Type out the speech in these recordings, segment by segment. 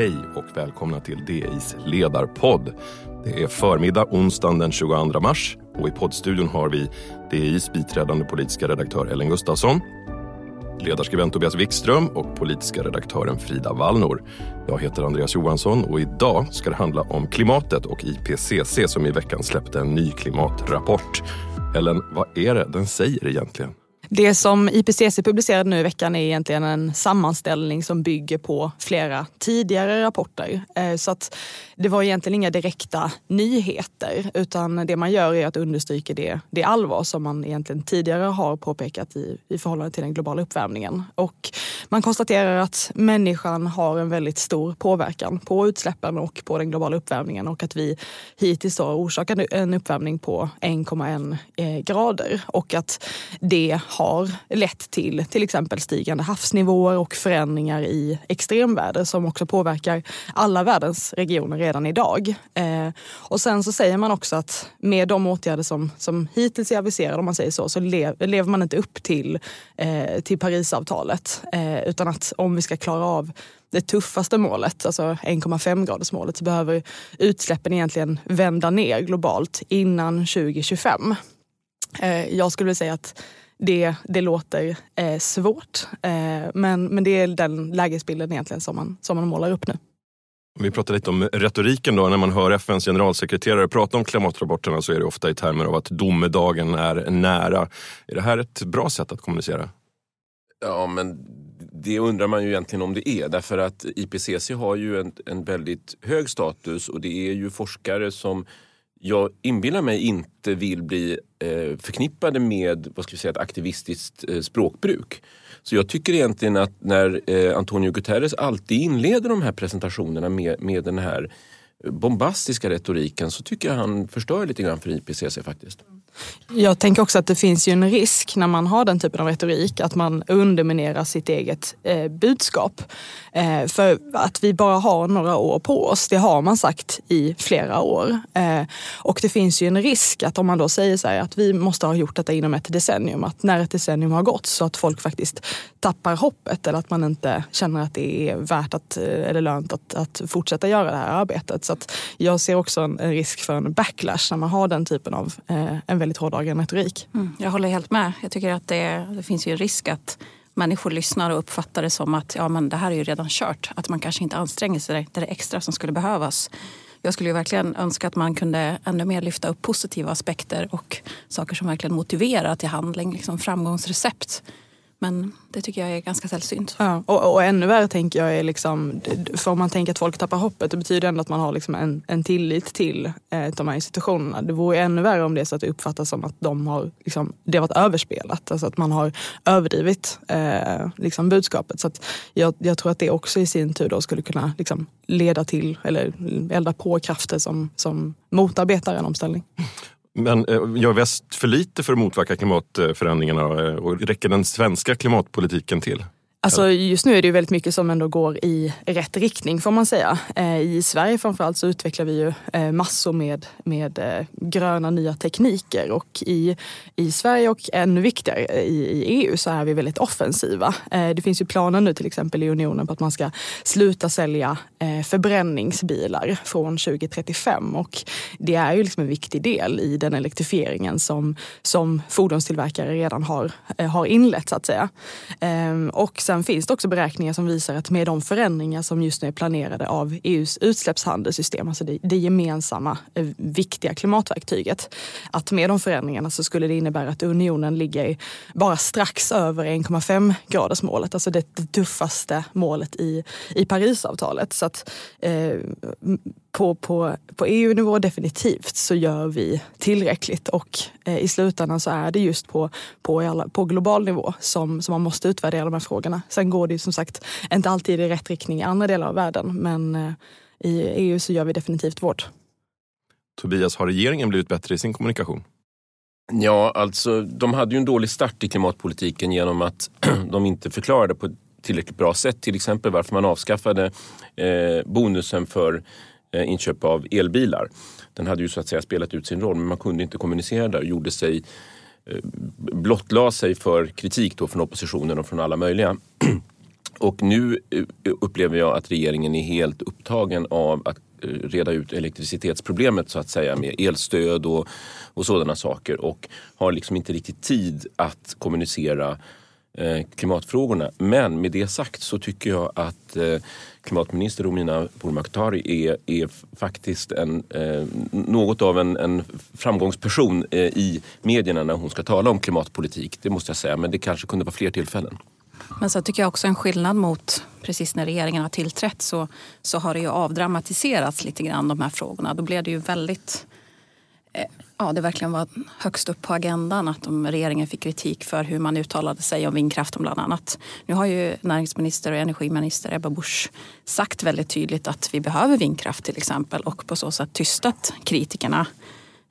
Hej och välkomna till DIs ledarpodd. Det är förmiddag onsdagen den 22 mars och i poddstudion har vi DIs biträdande politiska redaktör Ellen Gustafsson, ledarskribent Tobias Wikström och politiska redaktören Frida Wallnor. Jag heter Andreas Johansson och idag ska det handla om klimatet och IPCC som i veckan släppte en ny klimatrapport. Ellen, vad är det den säger egentligen? Det som IPCC publicerade nu i veckan är egentligen en sammanställning som bygger på flera tidigare rapporter. Eh, så att det var egentligen inga direkta nyheter utan det man gör är att understryka det, det allvar som man egentligen tidigare har påpekat i, i förhållande till den globala uppvärmningen. Och man konstaterar att människan har en väldigt stor påverkan på utsläppen och på den globala uppvärmningen och att vi hittills har orsakat en uppvärmning på 1,1 eh, grader och att det har lett till till exempel stigande havsnivåer och förändringar i extremväder som också påverkar alla världens regioner redan idag. Eh, och sen så säger man också att med de åtgärder som, som hittills är aviserade, om man säger så, så lev, lever man inte upp till, eh, till Parisavtalet. Eh, utan att om vi ska klara av det tuffaste målet, alltså 1,5-gradersmålet, så behöver utsläppen egentligen vända ner globalt innan 2025. Eh, jag skulle vilja säga att det, det låter eh, svårt, eh, men, men det är den lägesbilden egentligen som man, som man målar upp nu. Vi pratar lite om retoriken då. När man hör FNs generalsekreterare prata om klimatrapporterna så är det ofta i termer av att domedagen är nära. Är det här ett bra sätt att kommunicera? Ja, men det undrar man ju egentligen om det är. Därför att IPCC har ju en, en väldigt hög status och det är ju forskare som jag inbillar mig inte vill bli eh, förknippade med vad ska vi säga, ett aktivistiskt eh, språkbruk. Så jag tycker egentligen att när eh, Antonio Guterres alltid inleder de här presentationerna med, med den här bombastiska retoriken så tycker jag han förstör lite grann för IPCC faktiskt. Jag tänker också att det finns ju en risk när man har den typen av retorik att man underminerar sitt eget eh, budskap. Eh, för att vi bara har några år på oss, det har man sagt i flera år. Eh, och det finns ju en risk att om man då säger så här att vi måste ha gjort detta inom ett decennium, att när ett decennium har gått så att folk faktiskt tappar hoppet eller att man inte känner att det är värt att, eh, eller lönt att, att fortsätta göra det här arbetet. Så att jag ser också en, en risk för en backlash när man har den typen av eh, en väldigt hårdragen retorik. Mm, jag håller helt med. Jag tycker att det, det finns ju en risk att människor lyssnar och uppfattar det som att ja, men det här är ju redan kört. Att man kanske inte anstränger sig det, det extra som skulle behövas. Jag skulle ju verkligen önska att man kunde ännu mer lyfta upp positiva aspekter och saker som verkligen motiverar till handling, liksom framgångsrecept. Men det tycker jag är ganska sällsynt. Ja, och, och ännu värre tänker jag är liksom, för om man tänker att folk tappar hoppet, det betyder ändå att man har liksom en, en tillit till eh, de här institutionerna. Det vore ännu värre om det är så att det uppfattas som att de har, liksom, det har varit överspelat. Alltså att man har överdrivit eh, liksom budskapet. Så att jag, jag, tror att det också i sin tur då skulle kunna liksom, leda till, eller elda på krafter som, som motarbetar en omställning. Men eh, gör väst för lite för att motverka klimatförändringarna eh, och räcker den svenska klimatpolitiken till? Alltså just nu är det ju väldigt mycket som ändå går i rätt riktning får man säga. Eh, I Sverige framförallt så utvecklar vi ju eh, massor med, med eh, gröna nya tekniker och i, i Sverige och ännu viktigare i, i EU så är vi väldigt offensiva. Det finns ju planer nu till exempel i unionen på att man ska sluta sälja förbränningsbilar från 2035 och det är ju liksom en viktig del i den elektrifieringen som, som fordonstillverkare redan har, har inlett så att säga. Ehm, och sen finns det också beräkningar som visar att med de förändringar som just nu är planerade av EUs utsläppshandelssystem, alltså det, det gemensamma eh, viktiga klimatverktyget, att med de förändringarna så skulle det innebära att unionen ligger bara strax över 1,5 graders målet, alltså det, det tuffaste målet i, i Parisavtalet. Så att, eh, på, på, på EU-nivå definitivt så gör vi tillräckligt och eh, i slutändan så är det just på, på, alla, på global nivå som, som man måste utvärdera de här frågorna. Sen går det ju som sagt inte alltid i rätt riktning i andra delar av världen men eh, i EU så gör vi definitivt vårt. Tobias, har regeringen blivit bättre i sin kommunikation? Ja, alltså de hade ju en dålig start i klimatpolitiken genom att de inte förklarade på ett tillräckligt bra sätt till exempel varför man avskaffade eh, bonusen för Eh, inköp av elbilar. Den hade ju så att säga spelat ut sin roll men man kunde inte kommunicera där och gjorde sig eh, blottlade sig för kritik då från oppositionen och från alla möjliga. Och nu eh, upplever jag att regeringen är helt upptagen av att reda ut elektricitetsproblemet så att säga med elstöd och, och sådana saker och har liksom inte riktigt tid att kommunicera eh, Eh, klimatfrågorna. Men med det sagt så tycker jag att eh, klimatminister Romina Pourmokhtari är, är faktiskt en, eh, något av en, en framgångsperson i medierna när hon ska tala om klimatpolitik. Det måste jag säga, men det kanske kunde vara fler tillfällen. Men så tycker jag också en skillnad mot precis när regeringen har tillträtt så, så har det ju avdramatiserats lite grann de här frågorna. Då blev det ju väldigt Eh, ja, det verkligen var högst upp på agendan att de, regeringen fick kritik för hur man uttalade sig om vindkraften bland annat. Nu har ju näringsminister och energiminister Ebba Busch sagt väldigt tydligt att vi behöver vindkraft till exempel och på så sätt tystat kritikerna.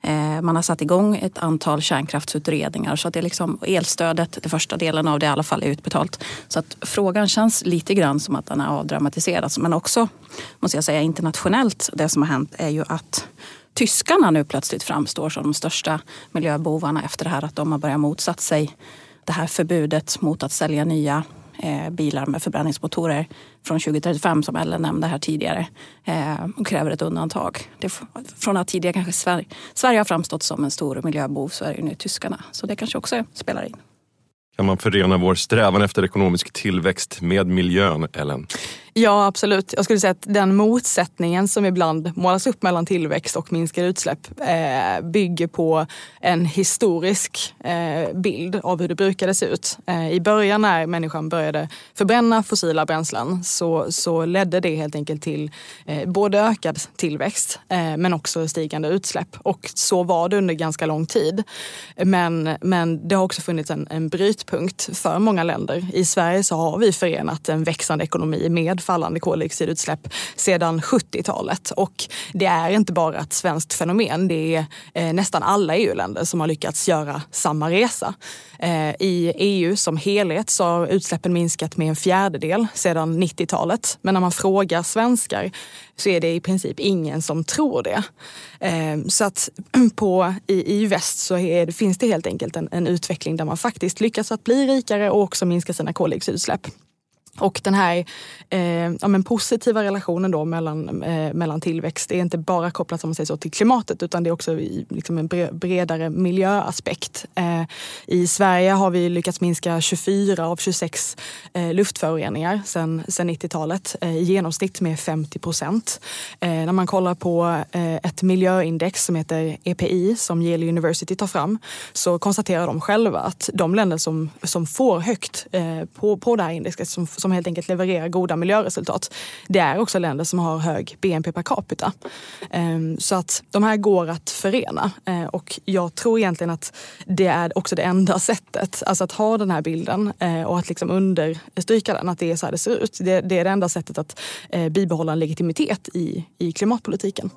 Eh, man har satt igång ett antal kärnkraftsutredningar så att det är liksom elstödet, den första delen av det i alla fall, är utbetalt. Så att frågan känns lite grann som att den är avdramatiserats. Men också, måste jag säga, internationellt, det som har hänt är ju att tyskarna nu plötsligt framstår som de största miljöbovarna efter det här att de har börjat motsatt sig det här förbudet mot att sälja nya eh, bilar med förbränningsmotorer från 2035 som Ellen nämnde här tidigare eh, och kräver ett undantag. Det, från att tidigare kanske Sverige, Sverige har framstått som en stor miljöbov så är det nu tyskarna. Så det kanske också spelar in. Kan man förena vår strävan efter ekonomisk tillväxt med miljön, Ellen? Ja, absolut. Jag skulle säga att den motsättningen som ibland målas upp mellan tillväxt och minskade utsläpp eh, bygger på en historisk eh, bild av hur det brukade se ut. Eh, I början när människan började förbränna fossila bränslen så, så ledde det helt enkelt till eh, både ökad tillväxt eh, men också stigande utsläpp. Och så var det under ganska lång tid. Men, men det har också funnits en, en brytpunkt för många länder. I Sverige så har vi förenat en växande ekonomi med fallande koldioxidutsläpp sedan 70-talet. Och det är inte bara ett svenskt fenomen. Det är eh, nästan alla EU-länder som har lyckats göra samma resa. Eh, I EU som helhet så har utsläppen minskat med en fjärdedel sedan 90-talet. Men när man frågar svenskar så är det i princip ingen som tror det. Eh, så att på, i, i väst så är, finns det helt enkelt en, en utveckling där man faktiskt lyckas att bli rikare och också minska sina koldioxidutsläpp. Och den här eh, ja, men positiva relationen då mellan, eh, mellan tillväxt är inte bara kopplat som man säger så, till klimatet utan det är också i, liksom en bredare miljöaspekt. Eh, I Sverige har vi lyckats minska 24 av 26 eh, luftföroreningar sedan 90-talet, eh, i genomsnitt med 50 procent. Eh, när man kollar på eh, ett miljöindex som heter EPI som Yale University tar fram så konstaterar de själva att de länder som, som får högt eh, på, på det här indexet, som, som helt enkelt levererar goda miljöresultat. Det är också länder som har hög BNP per capita. Ehm, så att de här går att förena. Eh, och jag tror egentligen att det är också det enda sättet. Alltså att ha den här bilden eh, och att liksom understryka den, att det är så här det ser ut. Det, är det enda sättet att eh, bibehålla en legitimitet i, i klimatpolitiken.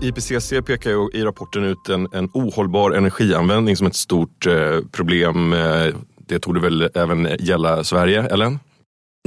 IPCC pekar ju i rapporten ut en, en ohållbar energianvändning som ett stort eh, problem. Eh, det tog det väl även gälla Sverige, Ellen?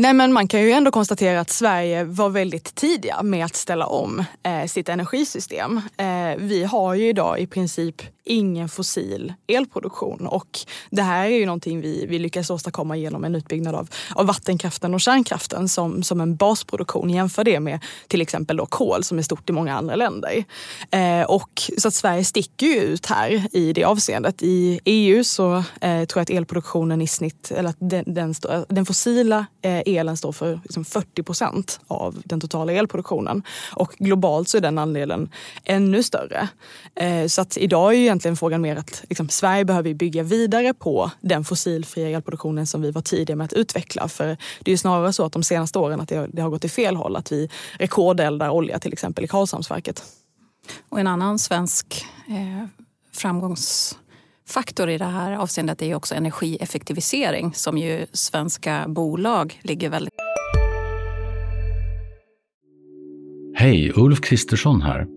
Nej men man kan ju ändå konstatera att Sverige var väldigt tidiga med att ställa om eh, sitt energisystem. Eh, vi har ju idag i princip ingen fossil elproduktion. Och det här är ju någonting vi, vi lyckas åstadkomma genom en utbyggnad av, av vattenkraften och kärnkraften som, som en basproduktion. Jämför det med till exempel då kol som är stort i många andra länder. Eh, och så att Sverige sticker ju ut här i det avseendet. I EU så eh, tror jag att elproduktionen i snitt, eller att den, den, stå, den fossila eh, elen står för liksom 40 procent av den totala elproduktionen. Och globalt så är den andelen ännu större. Eh, så att idag är ju egentligen frågan mer att liksom, Sverige behöver bygga vidare på den fossilfria elproduktionen som vi var tidiga med att utveckla. För det är ju snarare så att de senaste åren att det, det har gått i fel håll. Att vi rekordeldar olja till exempel i Karlshamnsverket. Och en annan svensk eh, framgångsfaktor i det här avseendet är också energieffektivisering som ju svenska bolag ligger väldigt... Hej, Ulf Kristersson här.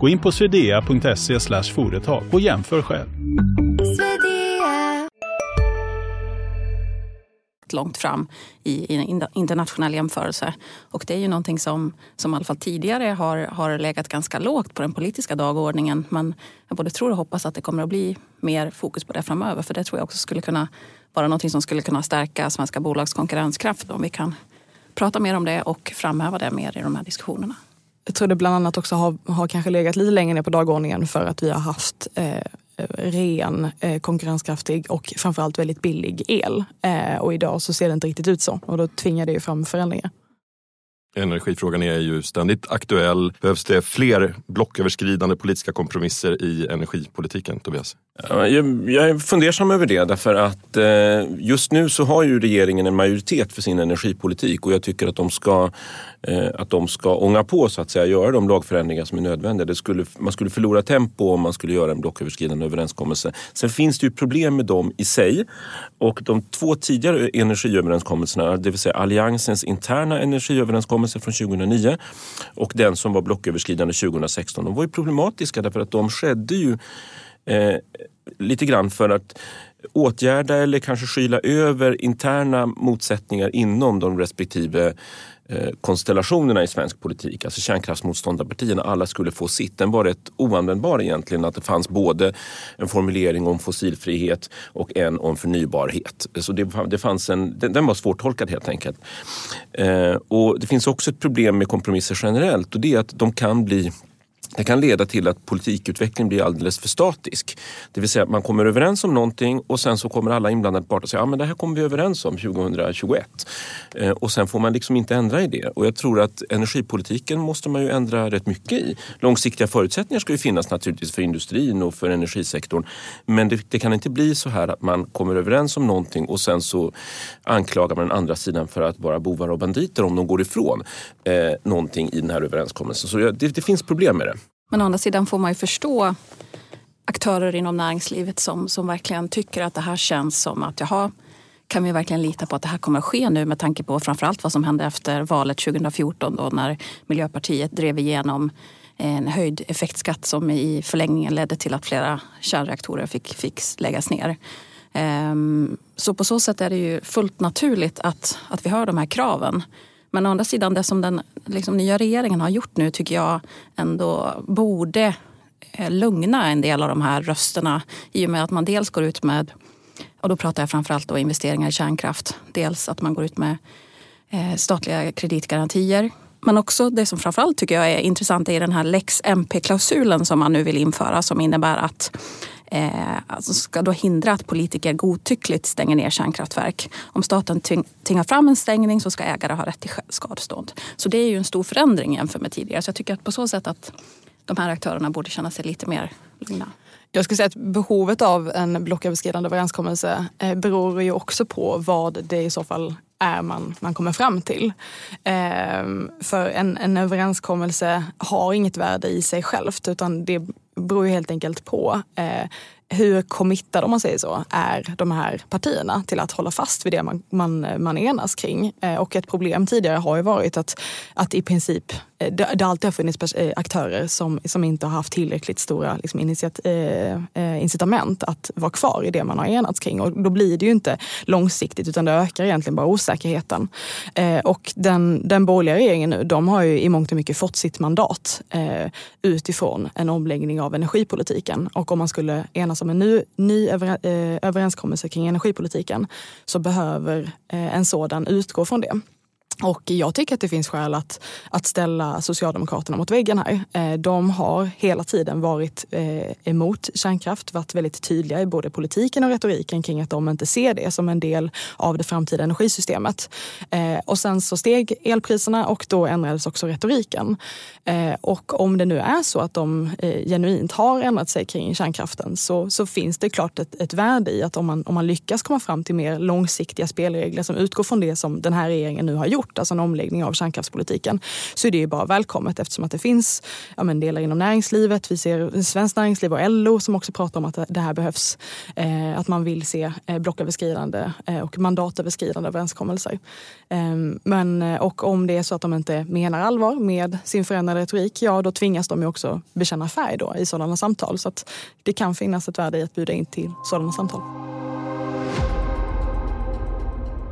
Gå in på swedea.se företag och jämför själv. långt fram i, i internationell jämförelse. Och det är ju någonting som, som i alla fall tidigare har, har legat ganska lågt på den politiska dagordningen. Men jag både tror och hoppas att det kommer att bli mer fokus på det framöver. För det tror jag också skulle kunna vara någonting som skulle kunna stärka svenska bolags konkurrenskraft om vi kan prata mer om det och framhäva det mer i de här diskussionerna. Jag tror det bland annat också har, har kanske legat lite längre ner på dagordningen för att vi har haft eh, ren, eh, konkurrenskraftig och framförallt väldigt billig el. Eh, och idag så ser det inte riktigt ut så och då tvingar det ju fram förändringar. Energifrågan är ju ständigt aktuell. Behövs det fler blocköverskridande politiska kompromisser i energipolitiken, Tobias? Jag, jag är fundersam över det därför att eh, just nu så har ju regeringen en majoritet för sin energipolitik och jag tycker att de ska, eh, att de ska ånga på så att säga, göra de lagförändringar som är nödvändiga. Det skulle, man skulle förlora tempo om man skulle göra en blocköverskridande överenskommelse. Sen finns det ju problem med dem i sig och de två tidigare energiöverenskommelserna, det vill säga Alliansens interna energiöverenskommelse från 2009 och den som var blocköverskridande 2016, de var ju problematiska därför att de skedde ju eh, lite grann för att åtgärda eller kanske skyla över interna motsättningar inom de respektive Eh, konstellationerna i svensk politik. Alltså kärnkraftsmotståndarpartierna, alla skulle få sitt. Den var rätt oanvändbar egentligen att det fanns både en formulering om fossilfrihet och en om förnybarhet. Så det, det fanns en, den, var svårtolkad helt enkelt. Eh, och det finns också ett problem med kompromisser generellt och det är att de kan bli det kan leda till att politikutvecklingen blir alldeles för statisk. Det vill säga att man kommer överens om någonting och sen så kommer alla inblandade parter säga att ja, det här kommer vi överens om 2021. Eh, och sen får man liksom inte ändra i det. Och jag tror att energipolitiken måste man ju ändra rätt mycket i. Långsiktiga förutsättningar ska ju finnas naturligtvis för industrin och för energisektorn. Men det, det kan inte bli så här att man kommer överens om någonting och sen så anklagar man den andra sidan för att vara bovar och banditer om de går ifrån eh, någonting i den här överenskommelsen. Så det, det finns problem med det. Men å andra sidan får man ju förstå aktörer inom näringslivet som, som verkligen tycker att det här känns som att jaha, kan vi verkligen lita på att det här kommer att ske nu med tanke på framförallt vad som hände efter valet 2014 då när Miljöpartiet drev igenom en höjd effektskatt som i förlängningen ledde till att flera kärnreaktorer fick, fick läggas ner. Ehm, så på så sätt är det ju fullt naturligt att, att vi hör de här kraven. Men å andra sidan, det som den liksom, nya regeringen har gjort nu tycker jag ändå borde eh, lugna en del av de här rösterna i och med att man dels går ut med, och då pratar jag framförallt om investeringar i kärnkraft, dels att man går ut med eh, statliga kreditgarantier. Men också det som framförallt tycker jag är intressant är den här lex MP-klausulen som man nu vill införa som innebär att eh, alltså ska då hindra att politiker godtyckligt stänger ner kärnkraftverk. Om staten tvingar fram en stängning så ska ägare ha rätt till skadestånd. Så det är ju en stor förändring jämfört med tidigare. Så jag tycker att på så sätt att de här aktörerna borde känna sig lite mer lugna. Jag skulle säga att behovet av en blocköverskridande överenskommelse eh, beror ju också på vad det i så fall är man, man kommer fram till. Ehm, för en, en överenskommelse har inget värde i sig självt utan det beror ju helt enkelt på eh, hur committade, om man säger så, är de här partierna till att hålla fast vid det man, man, man enas kring. Eh, och ett problem tidigare har ju varit att, att i princip eh, det, det alltid har funnits eh, aktörer som, som inte har haft tillräckligt stora liksom, initiat, eh, incitament att vara kvar i det man har enats kring. Och då blir det ju inte långsiktigt utan det ökar egentligen bara osäkerheten. Eh, och den, den borgerliga regeringen nu, de har ju i mångt och mycket fått sitt mandat eh, utifrån en omläggning av energipolitiken. Och om man skulle enas om en ny, ny över, eh, överenskommelse kring energipolitiken så behöver eh, en sådan utgå från det. Och jag tycker att det finns skäl att, att ställa Socialdemokraterna mot väggen här. Eh, de har hela tiden varit eh, emot kärnkraft, varit väldigt tydliga i både politiken och retoriken kring att de inte ser det som en del av det framtida energisystemet. Eh, och sen så steg elpriserna och då ändrades också retoriken. Och om det nu är så att de genuint har ändrat sig kring kärnkraften så, så finns det klart ett, ett värde i att om man, om man lyckas komma fram till mer långsiktiga spelregler som utgår från det som den här regeringen nu har gjort bort, alltså en omläggning av kärnkraftspolitiken, så är det ju bara välkommet eftersom att det finns ja, men delar inom näringslivet. Vi ser Svenskt Näringsliv och LO som också pratar om att det här behövs. Eh, att man vill se eh, blocköverskridande eh, och mandatöverskridande överenskommelser. Ehm, men, eh, och om det är så att de inte menar allvar med sin förändrade retorik, ja då tvingas de ju också bekänna färg då i sådana samtal. Så att det kan finnas ett värde i att bjuda in till sådana samtal.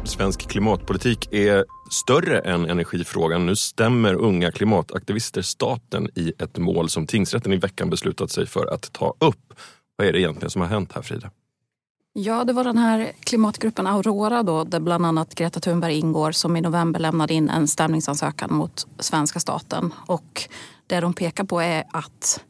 Svensk klimatpolitik är större än energifrågan. Nu stämmer unga klimataktivister staten i ett mål som tingsrätten i veckan beslutat sig för att ta upp. Vad är det egentligen som har hänt här Frida? Ja, det var den här klimatgruppen Aurora då, där bland annat Greta Thunberg ingår som i november lämnade in en stämningsansökan mot svenska staten. Och det de pekar på är att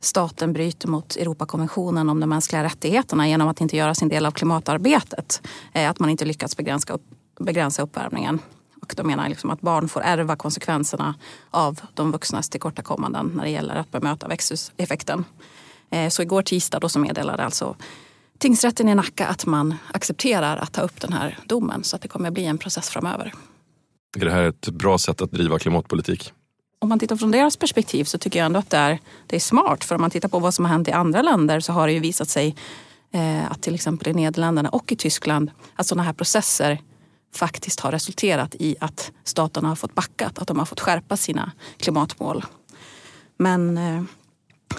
staten bryter mot Europakonventionen om de mänskliga rättigheterna genom att inte göra sin del av klimatarbetet. Eh, att man inte lyckats begränsa, upp, begränsa uppvärmningen. Och de menar liksom att barn får ärva konsekvenserna av de vuxnas tillkortakommanden när det gäller att bemöta växthuseffekten. Eh, så igår tisdag då så meddelade alltså tingsrätten i Nacka att man accepterar att ta upp den här domen så att det kommer att bli en process framöver. Är det här ett bra sätt att driva klimatpolitik? Om man tittar från deras perspektiv så tycker jag ändå att det är, det är smart. För om man tittar på vad som har hänt i andra länder så har det ju visat sig eh, att till exempel i Nederländerna och i Tyskland att sådana här processer faktiskt har resulterat i att staterna har fått backat, att de har fått skärpa sina klimatmål. Men eh,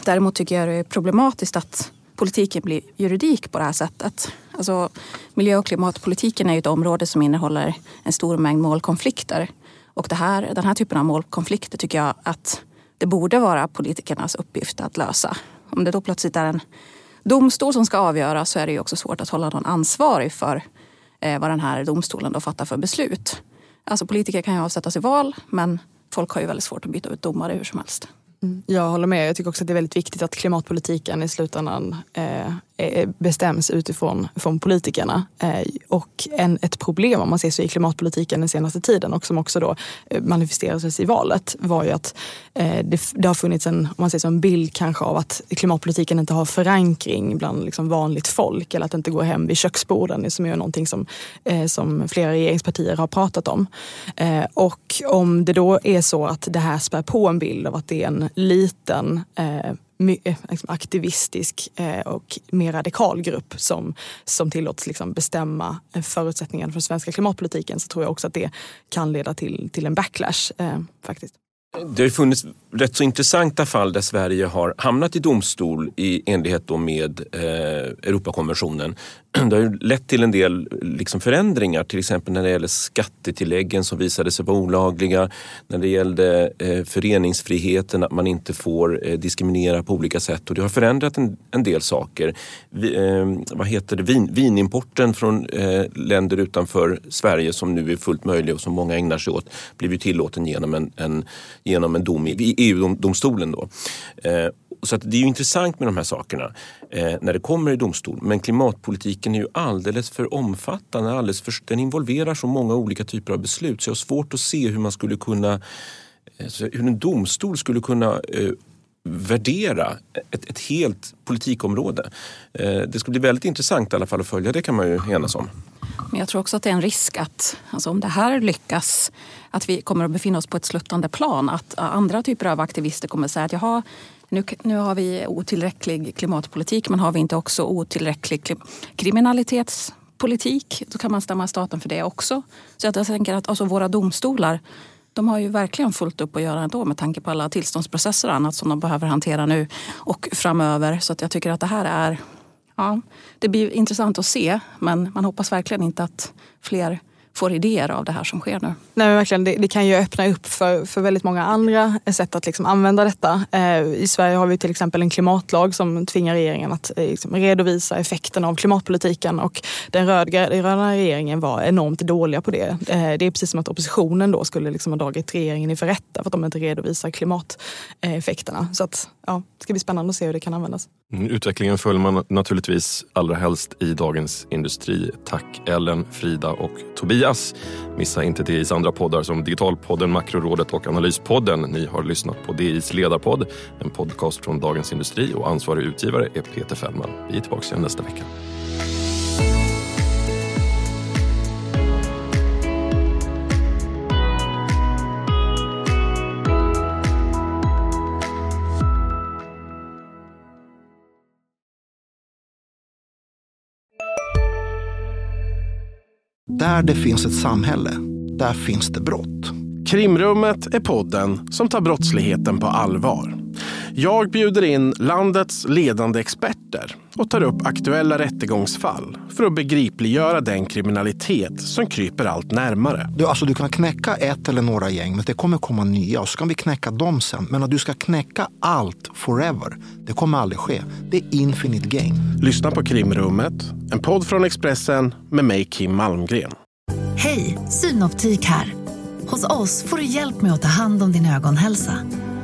däremot tycker jag det är problematiskt att politiken blir juridik på det här sättet. Alltså, miljö och klimatpolitiken är ju ett område som innehåller en stor mängd målkonflikter. Och det här, den här typen av målkonflikter tycker jag att det borde vara politikernas uppgift att lösa. Om det då plötsligt är en domstol som ska avgöra så är det ju också svårt att hålla någon ansvarig för eh, vad den här domstolen då fattar för beslut. Alltså politiker kan ju avsättas i val men folk har ju väldigt svårt att byta ut domare hur som helst. Mm. Jag håller med. Jag tycker också att det är väldigt viktigt att klimatpolitiken i slutändan eh, Eh, bestäms utifrån från politikerna. Eh, och en, ett problem om man ser så i klimatpolitiken den senaste tiden och som också då eh, manifesterades i valet var ju att det, det, har funnits en, om man säger så, en bild kanske av att klimatpolitiken inte har förankring bland liksom vanligt folk eller att det inte går hem vid köksborden som är någonting som, som flera regeringspartier har pratat om. Och om det då är så att det här spär på en bild av att det är en liten Eh, liksom aktivistisk eh, och mer radikal grupp som, som tillåts liksom bestämma eh, förutsättningarna för den svenska klimatpolitiken så tror jag också att det kan leda till, till en backlash faktiskt. Det har funnits rätt så intressanta fall där Sverige har hamnat i domstol i enlighet med eh, Europakonventionen. Det har ju lett till en del liksom förändringar, till exempel när det gäller skattetilläggen som visade sig vara olagliga, när det gällde eh, föreningsfriheten, att man inte får eh, diskriminera på olika sätt och det har förändrat en, en del saker. Vi, eh, vad heter det? Vin, vinimporten från eh, länder utanför Sverige som nu är fullt möjlig och som många ägnar sig åt, blev ju tillåten genom en, en genom en dom i EU-domstolen. Då. Eh, så att det är ju intressant med de här sakerna eh, när det kommer i domstol. Men klimatpolitiken är ju alldeles för omfattande. Alldeles för, den involverar så många olika typer av beslut så jag har svårt att se hur man skulle kunna eh, hur en domstol skulle kunna värdera ett, ett helt politikområde. Det ska bli väldigt intressant i alla fall att följa, det kan man ju enas om. Men jag tror också att det är en risk att alltså om det här lyckas att vi kommer att befinna oss på ett sluttande plan. Att äh, andra typer av aktivister kommer att säga att jaha, nu, nu har vi otillräcklig klimatpolitik men har vi inte också otillräcklig kriminalitetspolitik? Då kan man stämma staten för det också. Så jag tänker att alltså våra domstolar de har ju verkligen fullt upp att göra ändå med tanke på alla tillståndsprocesser och annat som de behöver hantera nu och framöver. Så att jag tycker att det här är ja, det blir intressant att se men man hoppas verkligen inte att fler får idéer av det här som sker nu. Nej, men verkligen, det, det, kan ju öppna upp för, för väldigt många andra sätt att liksom använda detta. Eh, I Sverige har vi till exempel en klimatlag som tvingar regeringen att eh, liksom redovisa effekterna av klimatpolitiken och den rödgröna regeringen var enormt dåliga på det. Eh, det är precis som att oppositionen då skulle liksom ha dragit regeringen inför rätta för att de inte redovisar klimateffekterna. Så att, ja, det ska bli spännande att se hur det kan användas. Mm, utvecklingen följer man naturligtvis allra helst i Dagens Industri. Tack Ellen, Frida och Tobias. Missa inte DIs andra poddar som Digitalpodden, Makrorådet och Analyspodden. Ni har lyssnat på DIs ledarpodd, en podcast från Dagens Industri och ansvarig utgivare är Peter Fällman. Vi är tillbaka igen nästa vecka. Där det finns ett samhälle, där finns det brott. Krimrummet är podden som tar brottsligheten på allvar. Jag bjuder in landets ledande experter och tar upp aktuella rättegångsfall för att begripliggöra den kriminalitet som kryper allt närmare. Du, alltså, du kan knäcka ett eller några gäng, men det kommer komma nya och så kan vi knäcka dem sen. Men att du ska knäcka allt forever, det kommer aldrig ske. Det är infinite gain. Lyssna på Krimrummet, en podd från Expressen med mig Kim Malmgren. Hej, Synoptik här. Hos oss får du hjälp med att ta hand om din ögonhälsa.